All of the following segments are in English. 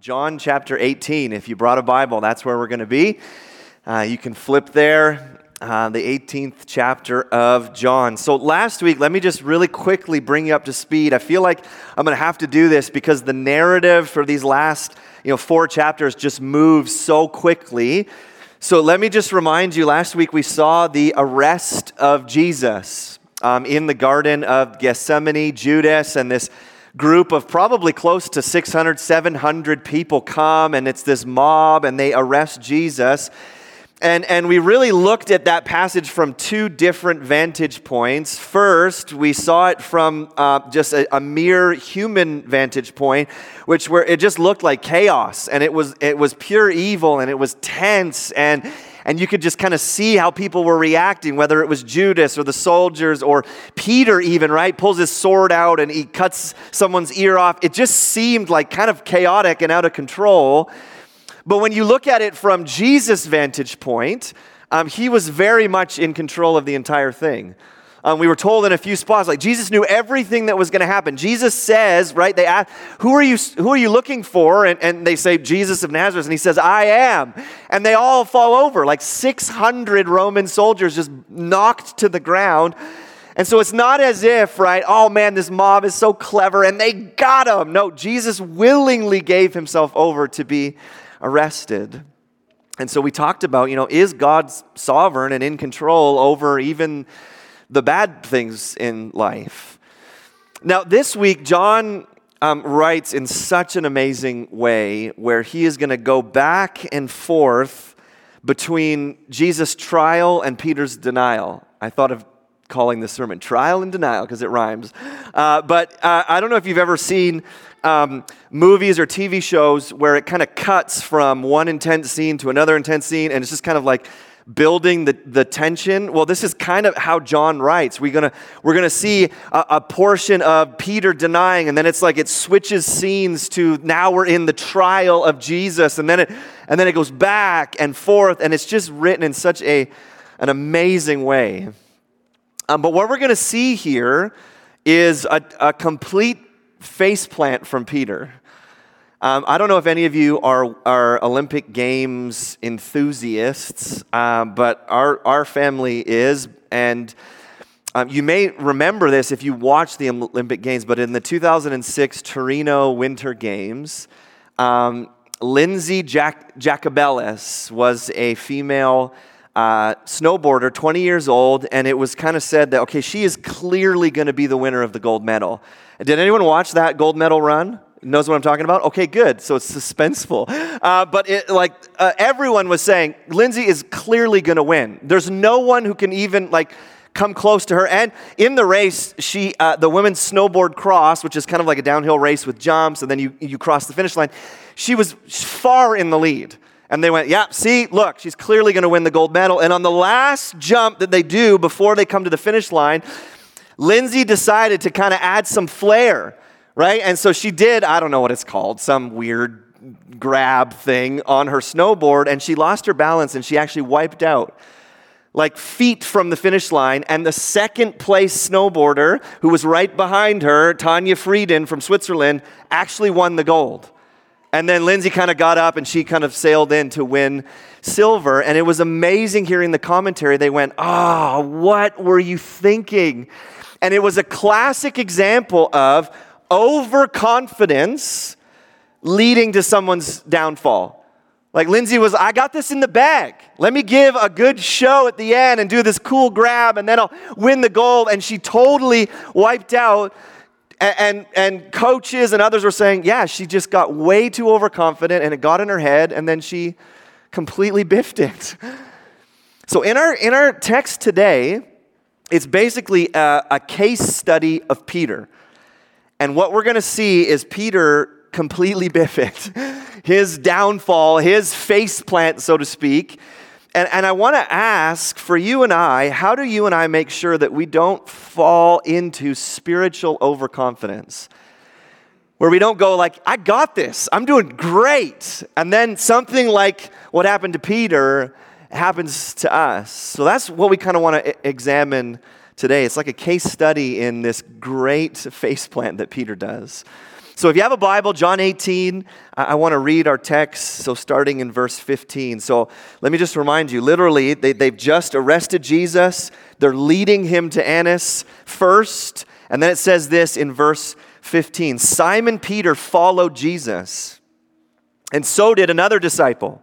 John chapter 18. If you brought a Bible, that's where we're going to be. Uh, you can flip there, uh, the 18th chapter of John. So, last week, let me just really quickly bring you up to speed. I feel like I'm going to have to do this because the narrative for these last you know, four chapters just moves so quickly. So, let me just remind you last week we saw the arrest of Jesus um, in the Garden of Gethsemane, Judas, and this group of probably close to 600, 700 people come, and it's this mob, and they arrest Jesus. And, and we really looked at that passage from two different vantage points. First, we saw it from uh, just a, a, mere human vantage point, which where it just looked like chaos, and it was, it was pure evil, and it was tense, and and you could just kind of see how people were reacting, whether it was Judas or the soldiers or Peter, even, right? Pulls his sword out and he cuts someone's ear off. It just seemed like kind of chaotic and out of control. But when you look at it from Jesus' vantage point, um, he was very much in control of the entire thing. Um, we were told in a few spots, like Jesus knew everything that was going to happen. Jesus says, right? They ask, "Who are you? Who are you looking for?" And, and they say, "Jesus of Nazareth." And he says, "I am." And they all fall over, like 600 Roman soldiers just knocked to the ground. And so it's not as if, right? Oh man, this mob is so clever, and they got him. No, Jesus willingly gave himself over to be arrested. And so we talked about, you know, is God sovereign and in control over even the bad things in life. Now, this week, John um, writes in such an amazing way where he is going to go back and forth between Jesus' trial and Peter's denial. I thought of calling this sermon Trial and Denial because it rhymes. Uh, but uh, I don't know if you've ever seen um, movies or TV shows where it kind of cuts from one intense scene to another intense scene, and it's just kind of like building the, the tension. Well, this is kind of how John writes. We're gonna, we're gonna see a, a, portion of Peter denying, and then it's like it switches scenes to now we're in the trial of Jesus, and then it, and then it goes back and forth, and it's just written in such a, an amazing way. Um, but what we're gonna see here is a, a complete faceplant from Peter. Um, I don't know if any of you are, are Olympic Games enthusiasts, uh, but our, our family is. And um, you may remember this if you watched the Olympic Games, but in the 2006 Torino Winter Games, um, Lindsey Jac- Jacobellis was a female uh, snowboarder, 20 years old, and it was kind of said that, okay, she is clearly going to be the winner of the gold medal. Did anyone watch that gold medal run? Knows what I'm talking about? Okay, good. So it's suspenseful. Uh, but it, like uh, everyone was saying, Lindsey is clearly going to win. There's no one who can even like come close to her. And in the race, she uh, the women's snowboard cross, which is kind of like a downhill race with jumps, and then you you cross the finish line. She was far in the lead. And they went, yeah, see, look, she's clearly going to win the gold medal. And on the last jump that they do before they come to the finish line, Lindsey decided to kind of add some flair right? And so she did, I don't know what it's called, some weird grab thing on her snowboard, and she lost her balance and she actually wiped out like feet from the finish line. And the second place snowboarder, who was right behind her, Tanja Frieden from Switzerland, actually won the gold. And then Lindsey kind of got up and she kind of sailed in to win silver. And it was amazing hearing the commentary. They went, Ah, oh, what were you thinking? And it was a classic example of overconfidence leading to someone's downfall. Like Lindsey was, I got this in the bag. Let me give a good show at the end and do this cool grab, and then I'll win the gold. And she totally wiped out. And, and, and coaches and others were saying, yeah, she just got way too overconfident and it got in her head, and then she completely biffed it. So in our, in our text today, it's basically a, a case study of Peter. And what we're going to see is Peter completely biff it, his downfall, his face plant, so to speak. And, and I want to ask for you and I, how do you and I make sure that we don't fall into spiritual overconfidence? Where we don't go like, I got this, I'm doing great. And then something like what happened to Peter happens to us. So that's what we kind of want to examine today. It's like a case study in this great faceplant that Peter does. So if you have a Bible, John 18, I, want to read our text. So starting in verse 15. So let me just remind you literally, they, they've just arrested Jesus. They're leading him to Annas first. And then it says this in verse 15 Simon Peter followed Jesus, and so did another disciple.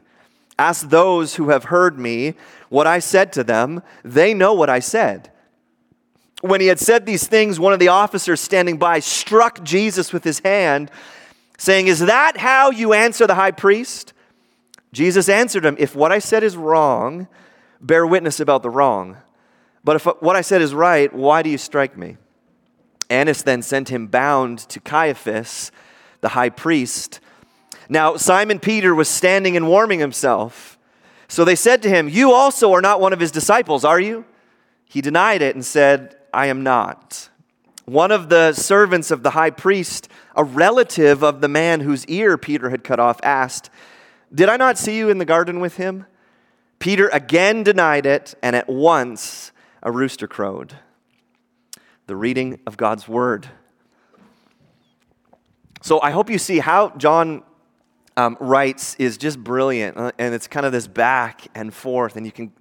Ask those who have heard me what I said to them. They know what I said. When he had said these things, one of the officers standing by struck Jesus with his hand saying, Is that how you answer the high priest? Jesus answered him, If what I said is wrong, bear witness about the wrong. But if what I said is right, why do you strike me? Annas then sent him bound to Caiaphas, the high priest. Now, Simon Peter was standing and warming himself. So they said to him, You also are not one of his disciples, are you? He denied it and said, I am not. One of the servants of the high priest, a relative of the man whose ear Peter had cut off, asked, Did I not see you in the garden with him? Peter again denied it, and at once a rooster crowed. The reading of God's word. So I hope you see how John um, writes is just brilliant, uh, and it's kind of this back and forth, and you can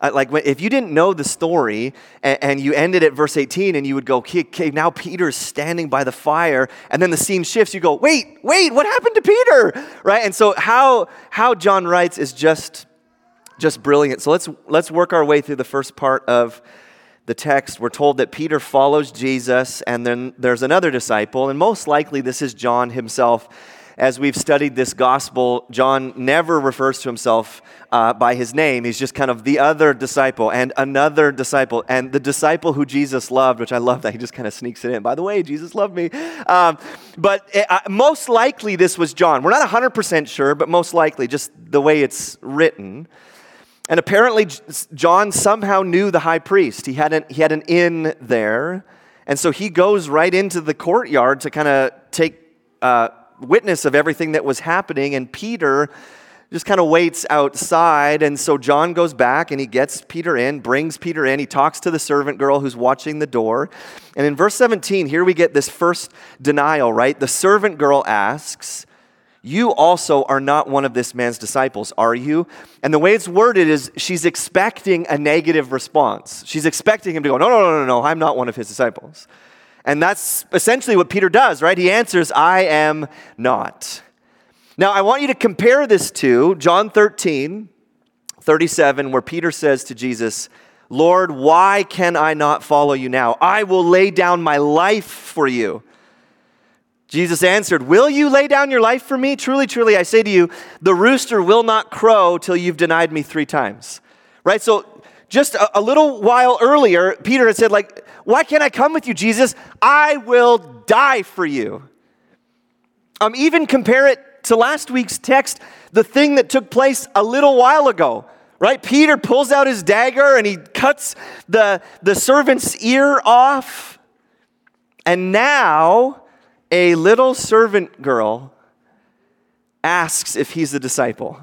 uh, like if you didn't know the story and, and, you ended at verse 18 and you would go, okay, okay, now Peter's standing by the fire, and then the scene shifts, you go, wait, wait, what happened to Peter? Right? And so how how John writes is just just brilliant. So let's let's work our way through the first part of the text. We're told that Peter follows Jesus, and then there's another disciple, and most likely this is John himself as we've studied this gospel, John never refers to himself uh, by his name. He's just kind of the other disciple and another disciple and the disciple who Jesus loved, which I love that he just kind of sneaks it in. By the way, Jesus loved me. Um, but it, uh, most likely this was John. We're not 100% sure, but most likely just the way it's written. And apparently, John somehow knew the high priest. He had an, he had an in there. And so he goes right into the courtyard to kind of take uh, witness of everything that was happening, and Peter just kind of waits outside. And so John goes back and he gets Peter in, brings Peter in. He talks to the servant girl who's watching the door. And in verse 17, here we get this first denial, right? The servant girl asks, You also are not one of this man's disciples, are you? And the way it's worded is she's expecting a negative response. She's expecting him to go, No, no, no, no, no, I'm not one of his disciples. And that's essentially what Peter does, right? He answers, I am not. Now, I want you to compare this to John 13, 37, where Peter says to Jesus, Lord, why can I not follow you now? I will lay down my life for you. Jesus answered, Will you lay down your life for me? Truly, truly, I say to you, the rooster will not crow till you've denied me three times. Right? So, just a, a little while earlier, Peter had said, like, why can't I come with you, Jesus? I will die for you. Um, even compare it to last week's text, the thing that took place a little while ago, right? Peter pulls out his dagger and he cuts the, the servant's ear off. And now a little servant girl asks if he's a disciple.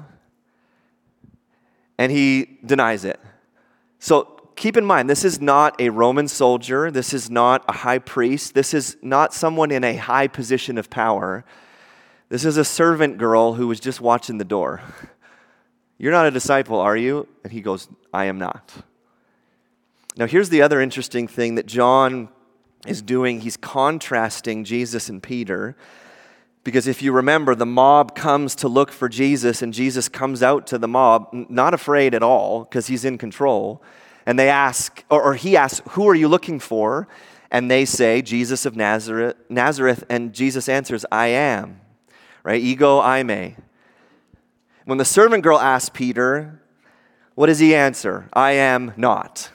And he denies it. So keep in mind, this is not a Roman soldier. This is not a high priest. This is not someone in a high position of power. This is a servant girl who was just watching the door. You're not a disciple, are you? And he goes, I am not. Now, here's the other interesting thing that John is doing. He's contrasting Jesus and Peter Because if you remember, the mob comes to look for Jesus, and Jesus comes out to the mob, not afraid at all, because he's in control. And they ask, or, or, he asks, Who are you looking for? And they say, Jesus of Nazareth, Nazareth. And Jesus answers, I am. Right? Ego eimi. When the servant girl asks Peter, what does he answer? I am not.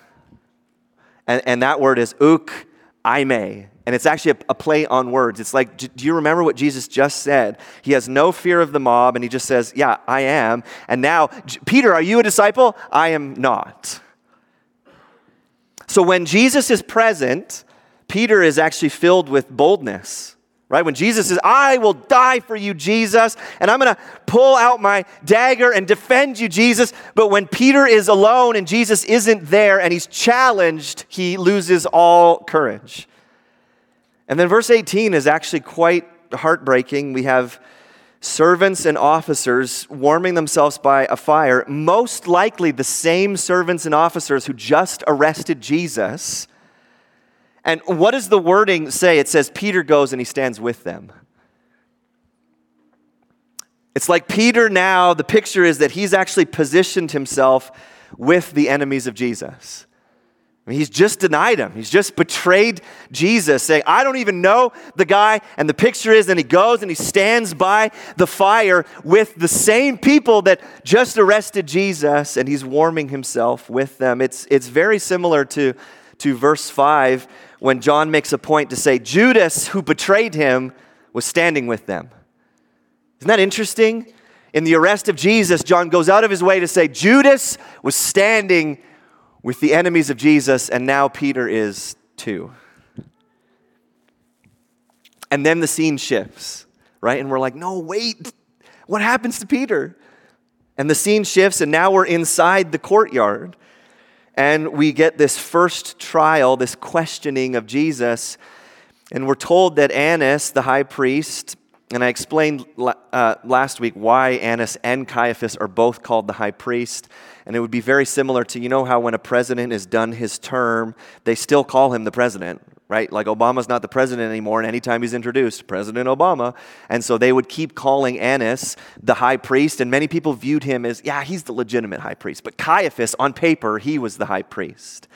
And, and that word is ouk eimi. And it's actually a, a, play on words. It's like, do you remember what Jesus just said? He has no fear of the mob, and he just says, Yeah, I am. And now, Peter, are you a disciple? I am not. So when Jesus is present, Peter is actually filled with boldness right? When Jesus says, I will die for you, Jesus, and I'm going to pull out my dagger and defend you, Jesus. But when Peter is alone and Jesus isn't there and he's challenged, he loses all courage. And then verse 18 is actually quite heartbreaking. We have servants and officers warming themselves by a fire, most likely the same servants and officers who just arrested Jesus and what does the wording say? It says, Peter goes and he stands with them. It's like Peter now, the picture is that he's actually positioned himself with the enemies of Jesus. I mean, he's just denied him. He's just betrayed Jesus, saying, I don't even know the guy. And the picture is, and he goes and he stands by the fire with the same people that just arrested Jesus, and he's warming himself with them. It's, it's very similar to, to verse 5 when John makes a point to say, Judas, who betrayed him, was standing with them. Isn't that interesting? In the arrest of Jesus, John goes out of his way to say, Judas was standing with the enemies of Jesus, and now Peter is too. And then the scene shifts, right? And we're like, no, wait, what happens to Peter? And the scene shifts, and now we're inside the courtyard. And we get this first trial, this questioning of Jesus. And we're told that Annas, the high priest, and I explained uh, last week why Annas and Caiaphas are both called the high priest. And it would be very similar to, you know, how when a president is done his term, they still call him the president, right? Like Obama's not the president anymore, and anytime he's introduced, President Obama. And so they would keep calling Annas the high priest, and many people viewed him as, yeah, he's the legitimate high priest. But Caiaphas, on paper, he was the high priest.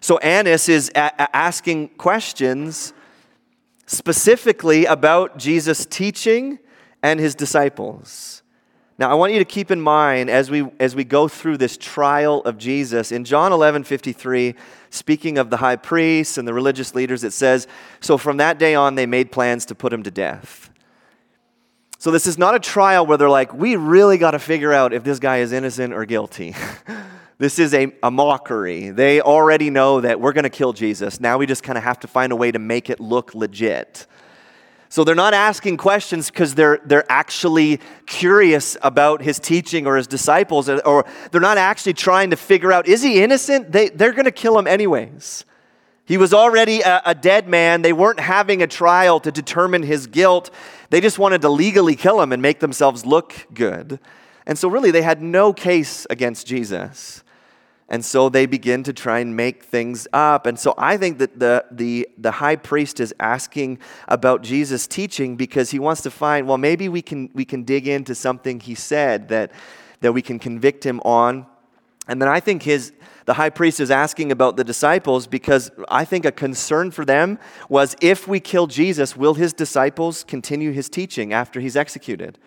So Annas is a- asking questions specifically about Jesus' teaching and his disciples. Now, I want you to keep in mind as we, as we go through this trial of Jesus, in John 11 53, speaking of the high priests and the religious leaders, it says, So from that day on, they made plans to put him to death. So this is not a trial where they're like, We really got to figure out if this guy is innocent or guilty. this is a, a mockery. They already know that we're going to kill Jesus. Now we just kind of have to find a way to make it look legit. So they're not asking questions because they're, they're actually curious about his teaching or his disciples, or they're not actually trying to figure out, is he innocent? They, they're going to kill him anyways. He was already a, a, dead man. They weren't having a trial to determine his guilt. They just wanted to legally kill him and make themselves look good. And so, really, they had no case against Jesus. And so they begin to try and make things up. And so I think that the, the, the high priest is asking about Jesus' teaching because he wants to find, well, maybe we can, we can dig into something he said that, that we can convict him on. And then I think his, the high priest is asking about the disciples because I think a concern for them was if we kill Jesus, will his disciples continue his teaching after he's executed?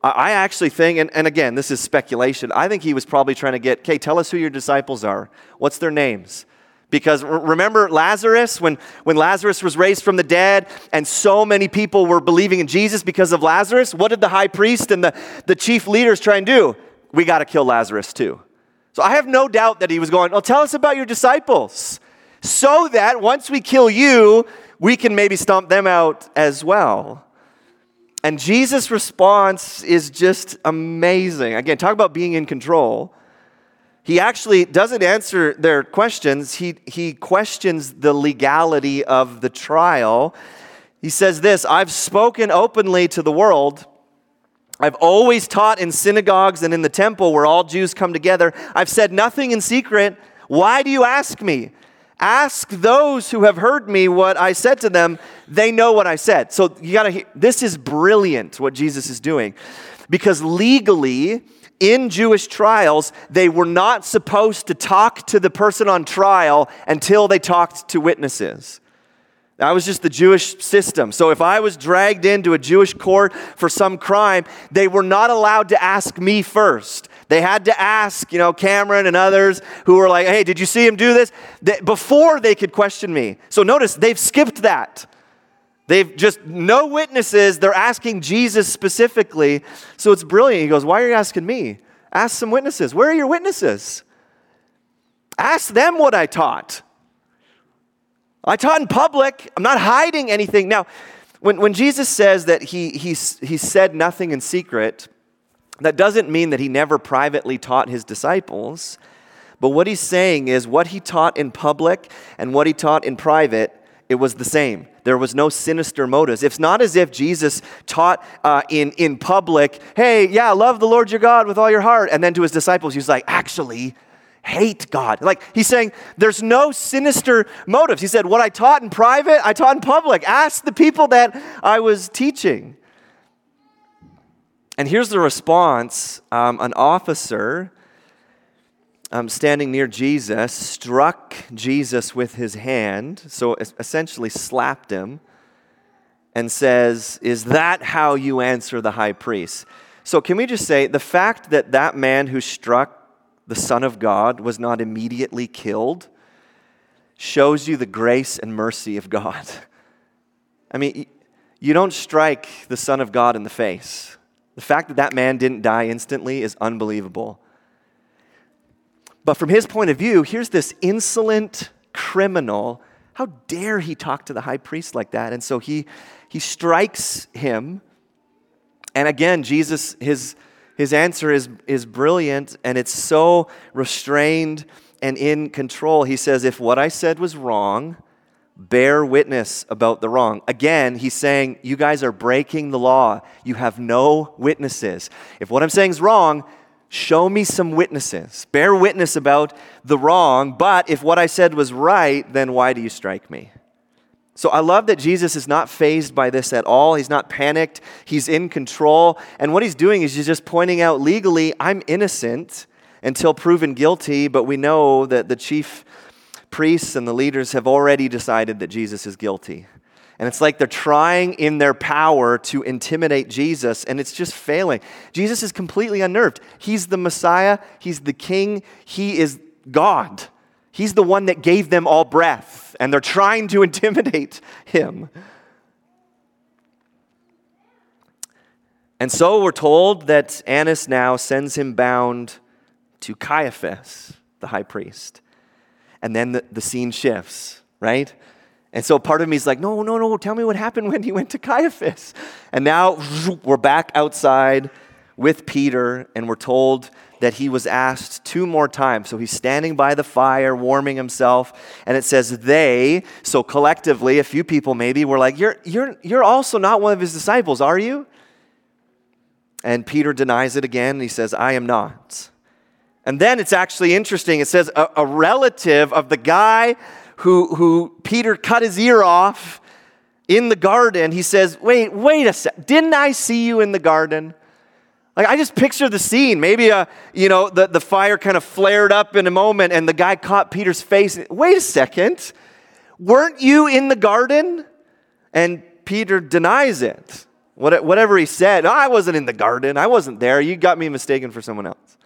I actually think, and, and again, this is speculation, I think he was probably trying to get, okay, tell us who your disciples are. What's their names? Because remember Lazarus, when, when Lazarus was raised from the dead, and so many people were believing in Jesus because of Lazarus, what did the high priest and the, the chief leaders try and do? We got to kill Lazarus too. So I have no doubt that he was going, well, tell us about your disciples, so that once we kill you, we can maybe stomp them out as well. And Jesus' response is just amazing. Again, talk about being in control. He actually doesn't answer their questions, he, he questions the legality of the trial. He says this I've spoken openly to the world. I've always taught in synagogues and in the temple where all Jews come together. I've said nothing in secret. Why do you ask me? Ask those who have heard me what I said to them. They know what I said. So you got to this is brilliant what Jesus is doing. Because legally, in Jewish trials, they were not supposed to talk to the person on trial until they talked to witnesses. That was just the Jewish system. So if I was dragged into a Jewish court for some crime, they were not allowed to ask me first. They had to ask, you know, Cameron and others who were like, hey, did you see him do this? before they could question me. So notice, they've skipped that. They've just no witnesses. They're asking Jesus specifically. So it's brilliant. He goes, Why are you asking me? Ask some witnesses. Where are your witnesses? Ask them what I taught. I taught in public. I'm not hiding anything. Now, when, when Jesus says that he, he, he said nothing in secret, that doesn't mean that he never privately taught his disciples. But what he's saying is what he taught in public and what he taught in private, it was the same. There was no sinister motives. It's not as if Jesus taught uh, in, in public, hey, yeah, love the Lord your God with all your heart. And then to his disciples, he's like, actually, hate God. Like he's saying, there's no sinister motives. He said, what I taught in private, I taught in public. Ask the people that I was teaching. And here's the response um, an officer um, standing near Jesus, struck Jesus with his hand, so essentially slapped him, and says, Is that how you answer the high priest? So, can we just say the fact that that man who struck the Son of God was not immediately killed shows you the grace and mercy of God. I mean, you don't strike the Son of God in the face. The fact that that man didn't die instantly is unbelievable. But from his point of view, here's this insolent criminal. How dare he talk to the high priest like that? And so he, he strikes him. And again, Jesus, his, his answer is, is brilliant and it's so restrained and in control. He says, If what I said was wrong, bear witness about the wrong. Again, he's saying, You guys are breaking the law. You have no witnesses. If what I'm saying is wrong, Show me some witnesses. Bear witness about the wrong, but if what I said was right, then why do you strike me? So I love that Jesus is not fazed by this at all. He's not panicked. He's in control. And what he's doing is he's just pointing out legally, I'm innocent until proven guilty, but we know that the chief priests and the leaders have already decided that Jesus is guilty. And it's like they're trying in their power to intimidate Jesus, and it's just failing. Jesus is completely unnerved. He's the Messiah, He's the King, He is God. He's the one that gave them all breath, and they're trying to intimidate Him. And so we're told that Annas now sends him bound to Caiaphas, the high priest. And then the, the scene shifts, right? And so part of me is like, no, no, no, tell me what happened when he went to Caiaphas. And now we're back outside with Peter, and we're told that he was asked two more times. So he's standing by the fire, warming himself, and it says they, so collectively, a few people maybe, were like, You're, you're, you're also not one of his disciples, are you? And Peter denies it again, and he says, I am not. And then it's actually interesting. It says a, a relative of the guy who, who Peter cut his ear off in the garden, he says, Wait, wait a sec. Didn't I see you in the garden? Like, I just picture the scene. Maybe, uh, you know, the, the fire kind of flared up in a moment and the guy caught Peter's face. Wait a second. Weren't you in the garden? And Peter denies it. Whatever he said, I wasn't in the garden. I wasn't there. You got me mistaken for someone else.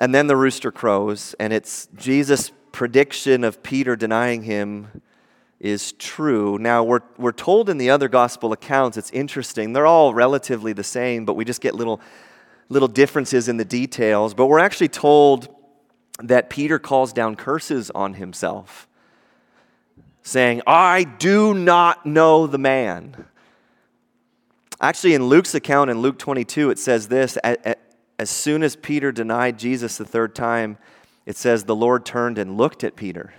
And then the rooster crows, and it's Jesus prediction of Peter denying him is true. Now, we're, we're told in the other gospel accounts, it's interesting, they're all relatively the same, but we just get little, little differences in the details. But we're actually told that Peter calls down curses on himself, saying, I do not know the man. Actually, in Luke's account in Luke 22, it says this As soon as Peter denied Jesus the third time, it says, The Lord turned and looked at Peter.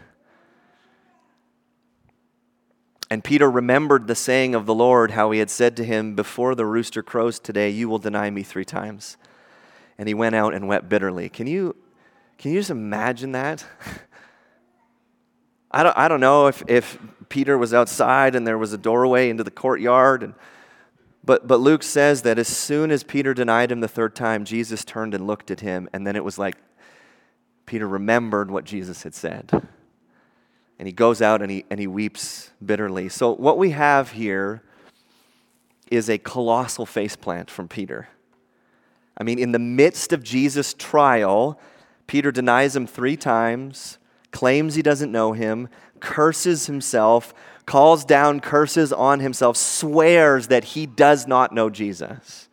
And Peter remembered the saying of the Lord, how he had said to him, Before the rooster crows today, you will deny me three times. And he went out and wept bitterly. Can you, can you just imagine that? I don't, I don't know if, if Peter was outside and there was a doorway into the courtyard. And, but, but Luke says that as soon as Peter denied him the third time, Jesus turned and looked at him. And then it was like Peter remembered what Jesus had said. And he goes out and he, and he weeps bitterly. So, what we have here is a colossal faceplant from Peter. I mean, in the midst of Jesus' trial, Peter denies him three times, claims he doesn't know him, curses himself, calls down curses on himself, swears that he does not know Jesus.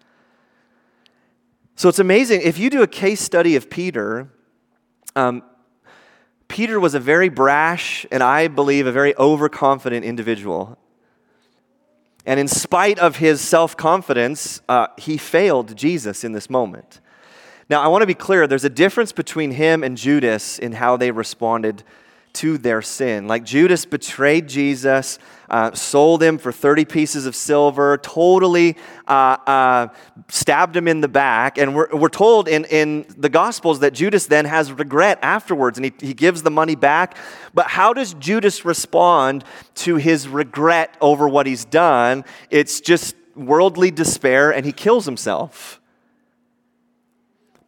So it's amazing. If you do a case study of Peter, um, Peter was a very brash and I believe a very overconfident individual. And in spite of his self confidence, uh, he failed Jesus in this moment. Now, I want to be clear there's a difference between him and Judas in how they responded to their sin. Like Judas betrayed Jesus, uh, sold him for 30 pieces of silver, totally uh, uh, stabbed him in the back. And we're, we're told in, in the Gospels that Judas then has regret afterwards and he, he gives the money back. But how does Judas respond to his regret over what he's done? It's just worldly despair and he kills himself.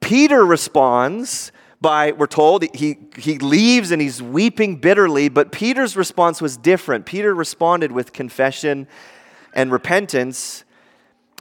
Peter responds by, we're told, he, he leaves and he's weeping bitterly, but Peter's response was different. Peter responded with confession and repentance.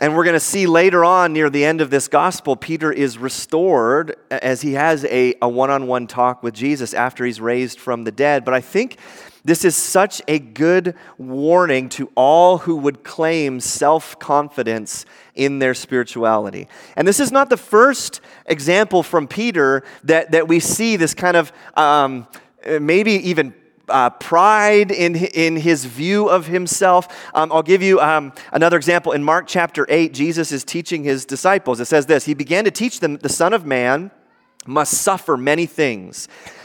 And we're going to see later on near the end of this gospel, Peter is restored as he has a one on one talk with Jesus after he's raised from the dead. But I think this is such a good warning to all who would claim self confidence in their spirituality. And this is not the first example from Peter that, that we see this kind of um, maybe even uh, pride in, in his view of himself. Um, I'll give you um, another example. In Mark chapter 8, Jesus is teaching his disciples. It says this He began to teach them, the Son of Man must suffer many things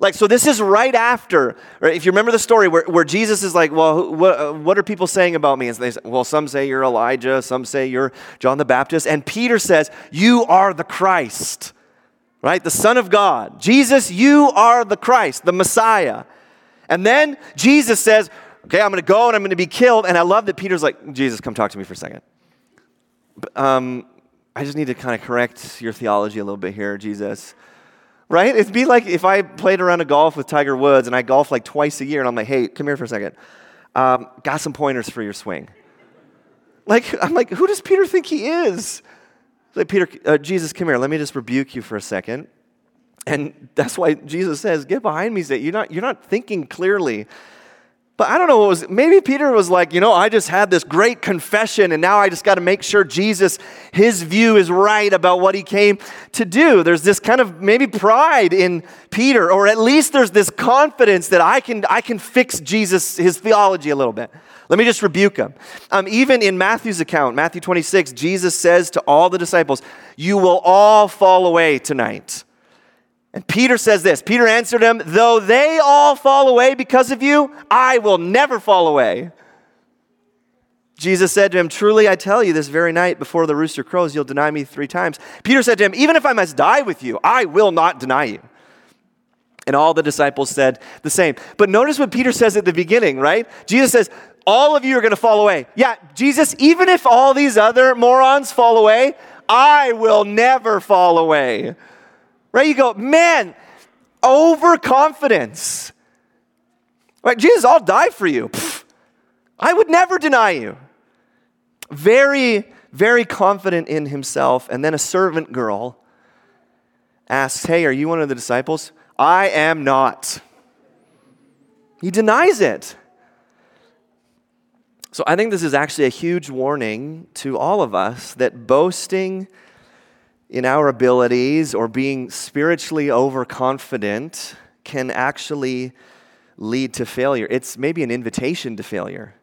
Like, so this is right after, right? if you remember the story where, where Jesus is like, well, what, uh, what are people saying about me? And they say, well, some say you're Elijah, some say you're John the Baptist. And Peter says, you are the Christ, right? The Son of God. Jesus, you are the Christ, the Messiah. And then Jesus says, okay, I'm going to go and I'm going to be killed. And I love that Peter's like, Jesus, come talk to me for a second. Um, I just need to kind of correct your theology a little bit here, Jesus right? It'd be like if I played around a golf with Tiger Woods and I golf like twice a year and I'm like, hey, come here for a second. Um, got some pointers for your swing. Like, I'm like, who does Peter think he is? Like, Peter, uh, Jesus, come here. Let me just rebuke you for a second. And that's why Jesus says, get behind me. You're not, you're not thinking clearly. But I don't know what was, maybe Peter was like, you know, I just had this great confession and now I just got to make sure Jesus, his view is right about what he came to do. There's this kind of maybe pride in Peter, or at least there's this confidence that I can, I can fix Jesus, his theology a little bit. Let me just rebuke him. Um, even in Matthew's account, Matthew 26, Jesus says to all the disciples, You will all fall away tonight. And Peter says this Peter answered him, Though they all fall away because of you, I will never fall away. Jesus said to him, Truly I tell you, this very night before the rooster crows, you'll deny me three times. Peter said to him, Even if I must die with you, I will not deny you. And all the disciples said the same. But notice what Peter says at the beginning, right? Jesus says, All of you are going to fall away. Yeah, Jesus, even if all these other morons fall away, I will never fall away. Right? You go, man, overconfidence. Right? Jesus, I'll die for you. Pfft, I would never deny you. Very, very confident in himself. And then a servant girl asks, Hey, are you one of the disciples? I am not. He denies it. So I think this is actually a huge warning to all of us that boasting in our abilities or being spiritually overconfident can actually lead to failure. It's maybe an invitation to failure.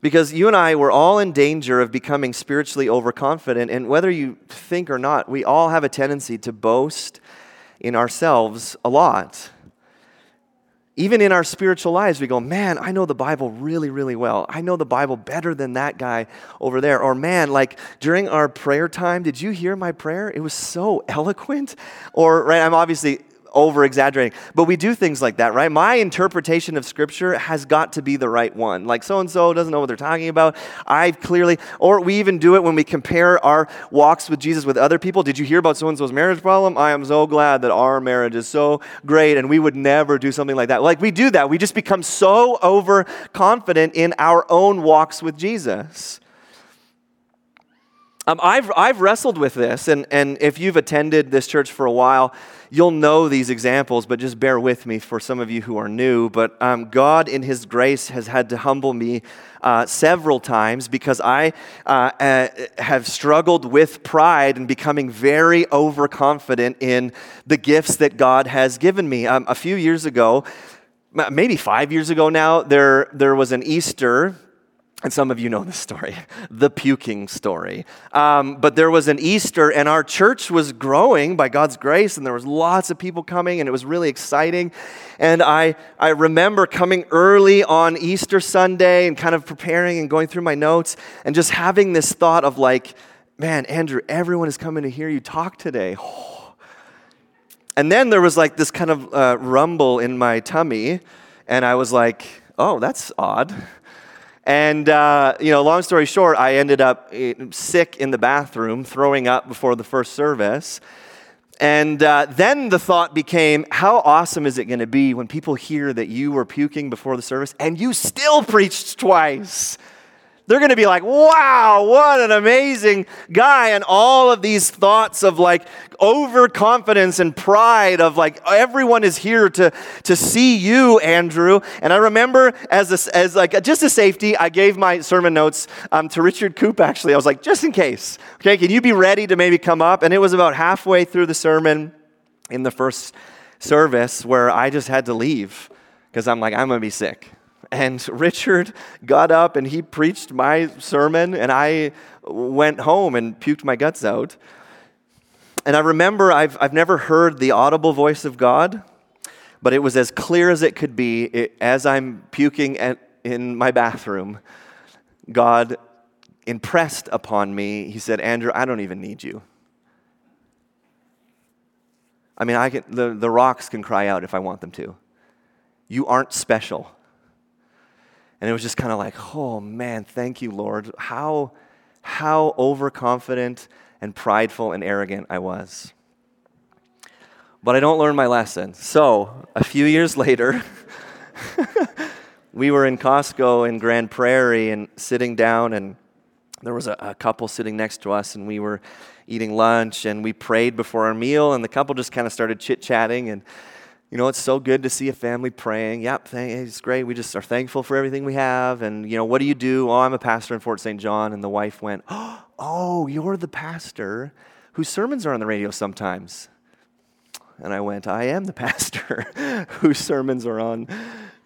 Because you and I were all in danger of becoming spiritually overconfident. And whether you think or not, we all have a tendency to boast in ourselves a lot. Even in our spiritual lives, we go, man, I know the Bible really, really well. I know the Bible better than that guy over there. Or, man, like during our prayer time, did you hear my prayer? It was so eloquent. Or, right, I'm obviously over exaggerating. But we do things like that, right? My interpretation of Scripture has got to be the right one. Like so and so doesn't know what they're talking about. I clearly, or we even do it when we compare our walks with Jesus with other people. Did you hear about so and so's marriage problem? I am so glad that our marriage is so great and we would never do something like that. Like we do that. We just become so overconfident in our own walks with Jesus. Um, I've, I've wrestled with this, and, and if you've attended this church for a while, you'll know these examples, but just bear with me for some of you who are new. But um, God, in His grace, has had to humble me uh, several times because I uh, uh, have struggled with pride and becoming very overconfident in the gifts that God has given me. Um, a few years ago, maybe five years ago now, there, there was an Easter and some of you know the story, the puking story. Um, but there was an Easter, and our church was growing by God's grace, and there was lots of people coming, and it was really exciting. And I, I remember coming early on Easter Sunday and kind of preparing and going through my notes, and just having this thought of like, man, Andrew, everyone is coming to hear you talk today. And then there was like this kind of uh, rumble in my tummy, and I was like, oh, that's odd. And, uh, you know, long story short, I ended up eh, sick in the bathroom, throwing up before the first service. And uh, then the thought became, how awesome is it going to be when people hear that you were puking before the service and you still preached twice? They're going to be like, wow, what an amazing guy. And all of these thoughts of like overconfidence and pride of like, everyone is here to, to see you, Andrew. And I remember as, a, as like just a safety, I gave my sermon notes um, to Richard Coop actually. I was like, just in case, okay, can you be ready to maybe come up? And it was about halfway through the sermon in the first service where I just had to leave because I'm like, I'm going to be sick. And Richard got up and he preached my sermon, and I went home and puked my guts out. And I remember I've, I've never heard the audible voice of God, but it was as clear as it could be. It, as I'm puking at, in my bathroom, God impressed upon me, He said, Andrew, I don't even need you. I mean, I can, the, the rocks can cry out if I want them to. You aren't special. And it was just kind of like, oh man, thank you, Lord. How, how overconfident and prideful and arrogant I was. But I don't learn my lesson. So, a few years later, we were in Costco in Grande Prairie and sitting down, and there was a, a couple sitting next to us, and we were eating lunch, and we prayed before our meal, and the couple just kind of started chit chatting. And you know, it's so good to see a family praying. Yep, it's great. We just are thankful for everything we have. And, you know, what do you do? Oh, I'm a pastor in Fort St. John. And the wife went, Oh, you're the pastor whose sermons are on the radio sometimes. And I went, I am the pastor whose sermons are on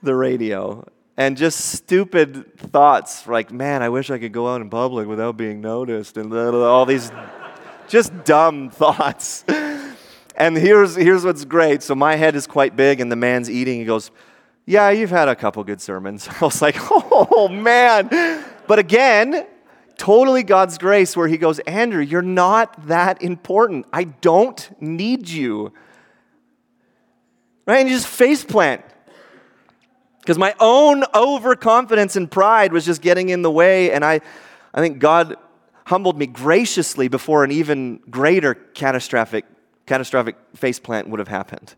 the radio. And just stupid thoughts like, man, I wish I could go out in public without being noticed. And all these just dumb thoughts. And here's, here's what's great. So my head is quite big, and the man's eating. He goes, Yeah, you've had a couple good sermons. I was like, Oh, man. But again, totally God's grace where he goes, Andrew, you're not that important. I don't need you. Right? And you just face plant. Because my own overconfidence and pride was just getting in the way, and I, I think God humbled me graciously before an even greater catastrophic catastrophic faceplant would have happened.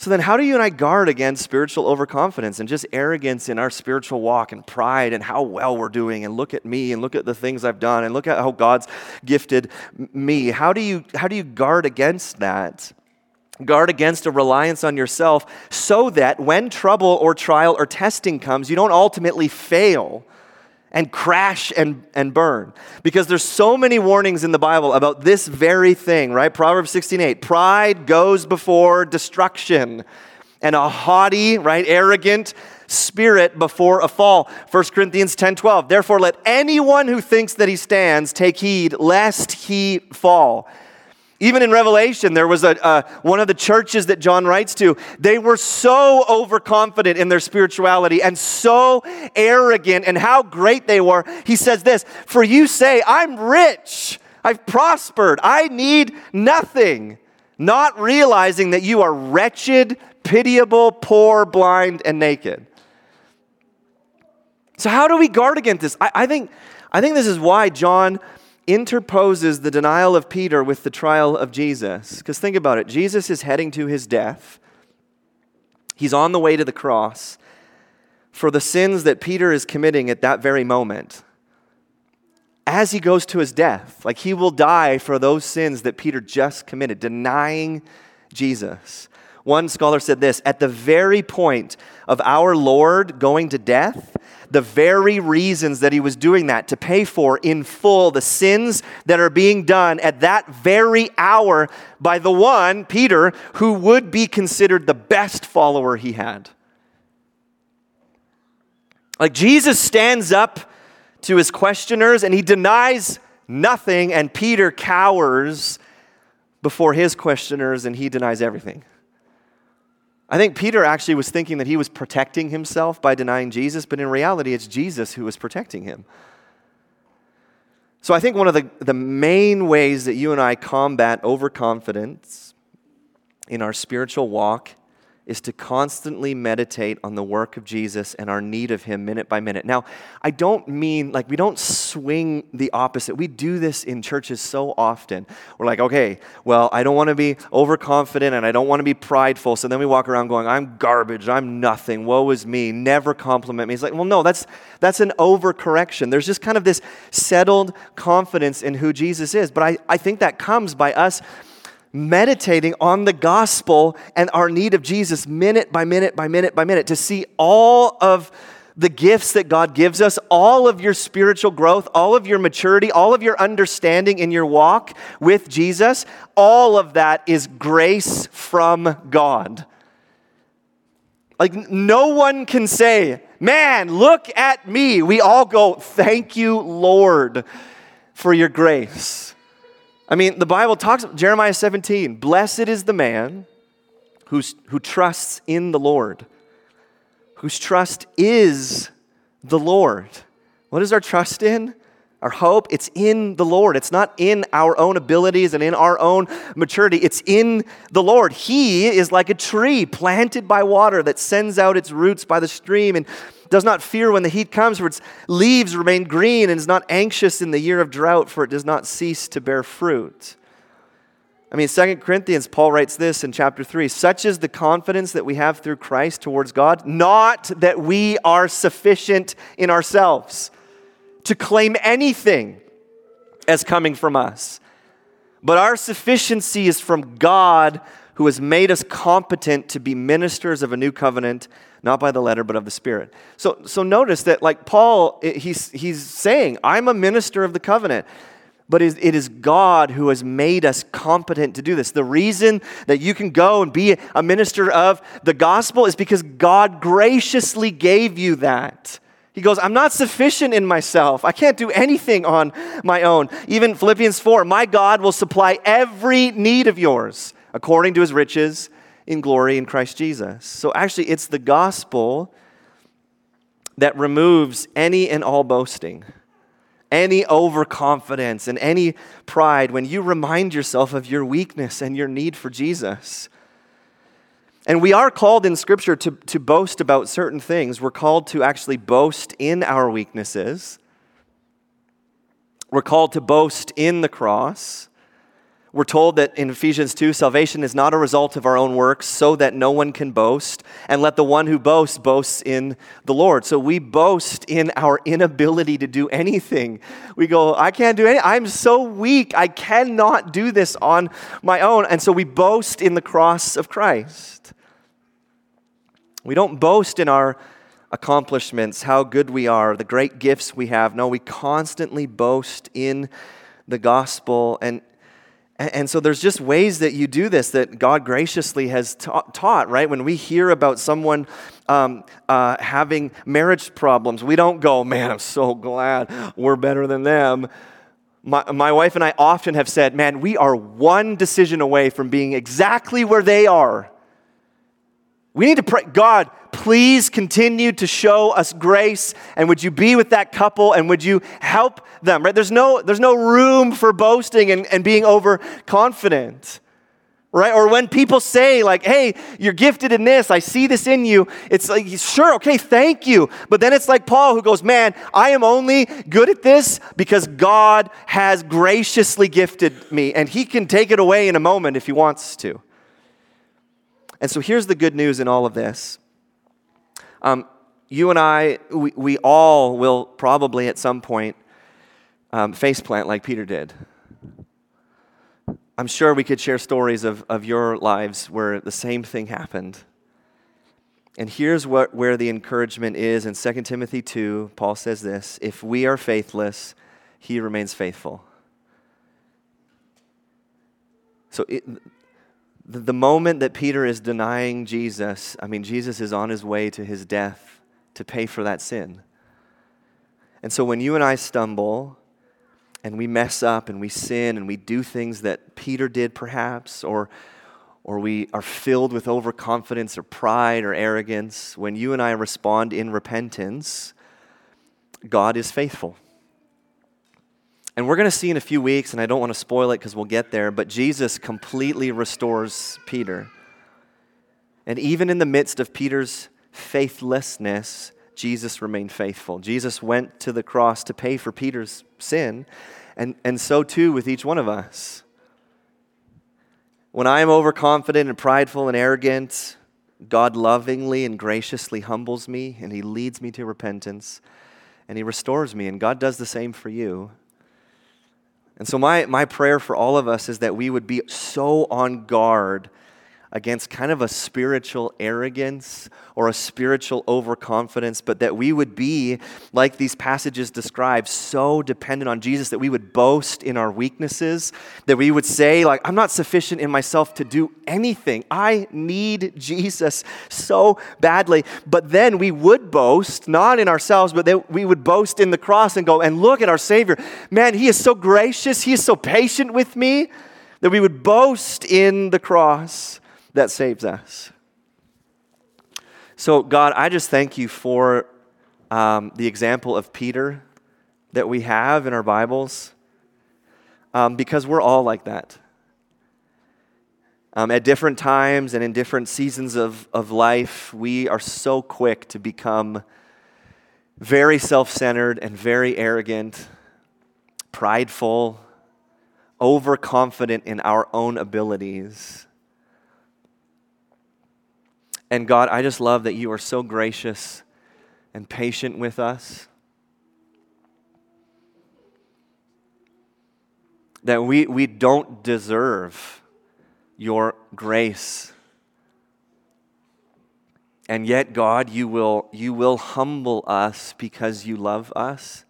So then, how do you and I guard against spiritual overconfidence and just arrogance in our spiritual walk and pride and how well we're doing and look at me and look at the things I've done and look at how God's gifted me? How do you, how do you guard against that? Guard against a reliance on yourself so that when trouble or trial or testing comes, you don't ultimately fail and crash and, and burn. Because there's so many warnings in the Bible about this very thing, right? Proverbs 16:8. Pride goes before destruction, and a haughty, right, arrogant spirit before a fall. 1 Corinthians 10 12. Therefore, let anyone who thinks that he stands take heed lest he fall. Even in Revelation, there was a, uh, one of the churches that John writes to. They were so overconfident in their spirituality and so arrogant and how great they were. He says this For you say, I'm rich, I've prospered, I need nothing, not realizing that you are wretched, pitiable, poor, blind, and naked. So, how do we guard against this? I, I think, I think this is why John interposes the denial of Peter with the trial of Jesus. Because think about it Jesus is heading to his death, he's on the way to the cross for the sins that Peter is committing at that very moment. As he goes to his death, like he will die for those sins that Peter just committed, denying Jesus. One scholar said this at the very point of our Lord going to death, the very reasons that he was doing that to pay for in full the sins that are being done at that very hour by the one, Peter, who would be considered the best follower he had. Like Jesus stands up to his questioners and he denies nothing, and Peter cowers before his questioners and he denies everything. I think Peter actually was thinking that he was protecting himself by denying Jesus, but in reality, it's Jesus who was protecting him. So I think one of the, the main ways that you and I combat overconfidence in our spiritual walk is to constantly meditate on the work of Jesus and our need of Him minute by minute. Now, I don't mean like we don't swing the opposite. We do this in churches so often. We're like, okay, well, I don't want to be overconfident and I don't want to be prideful. So then we walk around going, I'm garbage, I'm nothing, woe is me, never compliment me. It's like, well, no, that's that's an overcorrection. There's just kind of this settled confidence in who Jesus is. But I, I think that comes by us meditating on the gospel and our need of Jesus minute by minute by minute by minute to see all of the gifts that God gives us, all of your spiritual growth, all of your maturity, all of your understanding in your walk with Jesus, all of that is grace from God. Like, no one can say, Man, look at me. We all go, Thank you, Lord, for your grace. I mean, the Bible talks, Jeremiah 17, blessed is the man who's, who trusts in the Lord, whose trust is the Lord. What is our trust in? Our hope, it's in the Lord. It's not in our own abilities and in our own maturity. It's in the Lord. He is like a tree planted by water that sends out its roots by the stream and does not fear when the heat comes, for its leaves remain green, and is not anxious in the year of drought, for it does not cease to bear fruit. I mean, Second Corinthians, Paul writes this in chapter 3 Such is the confidence that we have through Christ towards God, not that we are sufficient in ourselves to claim anything as coming from us, but our sufficiency is from God who has made us competent to be ministers of a new covenant not by the letter, but of the Spirit. So, so notice that, like Paul, he's, he's saying, I'm a minister of the covenant. But it is God who has made us competent to do this. The reason that you can go and be a minister of the gospel is because God graciously gave you that. He goes, I'm not sufficient in myself. I can't do anything on my own. Even Philippians 4 My God will supply every need of yours according to his riches in glory in Christ Jesus. So actually, it's the gospel that removes any and all boasting, any overconfidence, and any pride when you remind yourself of your weakness and your need for Jesus. And we are called in Scripture to, to boast about certain things. We're called to actually boast in our weaknesses. We're called to boast in the cross. We're told that in Ephesians 2, salvation is not a result of our own works, so that no one can boast. And let the one who boasts boasts in the Lord. So we boast in our inability to do anything. We go, I can't do anything. I'm so weak. I cannot do this on my own. And so we boast in the cross of Christ. We don't boast in our accomplishments, how good we are, the great gifts we have. No, we constantly boast in the gospel. And And, so there's just ways that you do this that God graciously has ta- taught, right? When we hear about someone um, uh, having marriage problems, we don't go, man, I'm so glad we're better than them. My, my wife and I often have said, man, we are one decision away from being exactly where they are. We need to pray, God, please continue to show us grace. And would you be with that couple? And would you help them right? There's no there's no room for boasting and, and being overconfident right? Or when people say like hey you're gifted in this. I see this in you. It's like sure okay thank you. But then it's like paul who goes man i am only good at this because god has graciously gifted me. And he can take it away in a moment if he wants to and so here's the good news in all of this um, you and I, we, we all will probably at some point um, faceplant like Peter did. I'm sure we could share stories of, of your lives where the same thing happened. And here's what, where the encouragement is in 2 Timothy 2. Paul says this If we are faithless, he remains faithful. So it, the moment that Peter is denying Jesus, I mean, Jesus is on his way to his death to pay for that sin. And so when you and I stumble and we mess up and we sin and we do things that Peter did perhaps, or, or we are filled with overconfidence or pride or arrogance, when you and I respond in repentance, God is faithful. And we're going to see in a few weeks, and I don't want to spoil it because we'll get there, but Jesus completely restores Peter. And even in the midst of Peter's faithlessness, Jesus remained faithful. Jesus went to the cross to pay for Peter's sin, and, and so too with each one of us. When I am overconfident and prideful and arrogant, God lovingly and graciously humbles me, and He leads me to repentance, and He restores me. And God does the same for you. And so, my, my prayer for all of us is that we would be so on guard against kind of a spiritual arrogance or a spiritual overconfidence, but that we would be, like these passages describe, so dependent on Jesus that we would boast in our weaknesses, that we would say, like, I'm not sufficient in myself to do anything. I need Jesus so badly. But then we would boast, not in ourselves, but that we would boast in the cross and go, and look at our Savior. Man, He is so gracious, He is so patient with me. That we would boast in the cross that saves us. So, God, I just thank you for um, the example of Peter that we have in our Bibles um, because we're all like that. Um, at different times and in different seasons of, of life, we are so quick to become very self centered and very arrogant, prideful, overconfident in our own abilities. And God, I just love that you are so gracious and patient with us. That we, we don't deserve your grace. And yet, God, you will, you will humble us because you love us.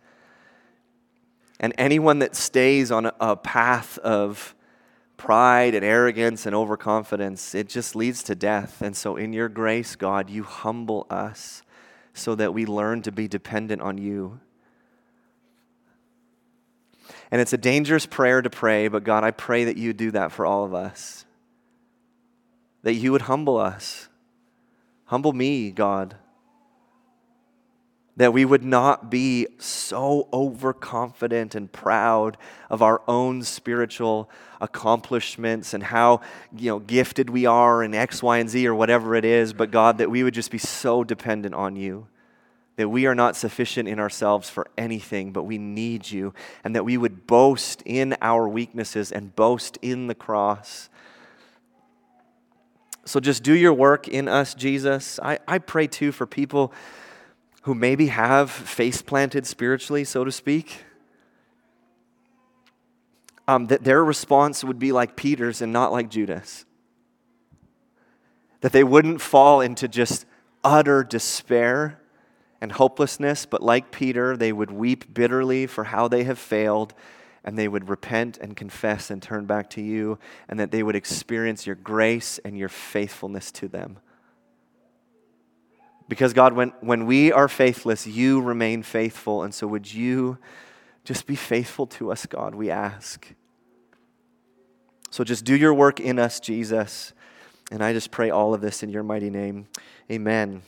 And anyone that stays on a, a path of pride and arrogance and overconfidence, it just leads to death. And so, in your grace, God, you humble us so that we learn to be dependent on you. And it's a dangerous prayer to pray, but God, I pray that you do that for all of us. That you would humble us. Humble me, God that we would not be so overconfident and proud of our own spiritual accomplishments and how you know gifted we are in X, Y, and Z or whatever it is, but God, that we would just be so dependent on you. That we are not sufficient in ourselves for anything, but we need you, and that we would boast in our weaknesses and boast in the cross. So just do your work in us, Jesus. I, I pray too for people who maybe have face planted spiritually, so to speak, um, that their response would be like Peter's and not like Judas. That they wouldn't fall into just utter despair and hopelessness, but like Peter, they would weep bitterly for how they have failed and they would repent and confess and turn back to you, and that they would experience your grace and your faithfulness to them. Because, God, when, when we are faithless, you remain faithful. And so, would you just be faithful to us, God, we ask. So, just do your work in us, Jesus. And I just pray all of this in your mighty name. Amen.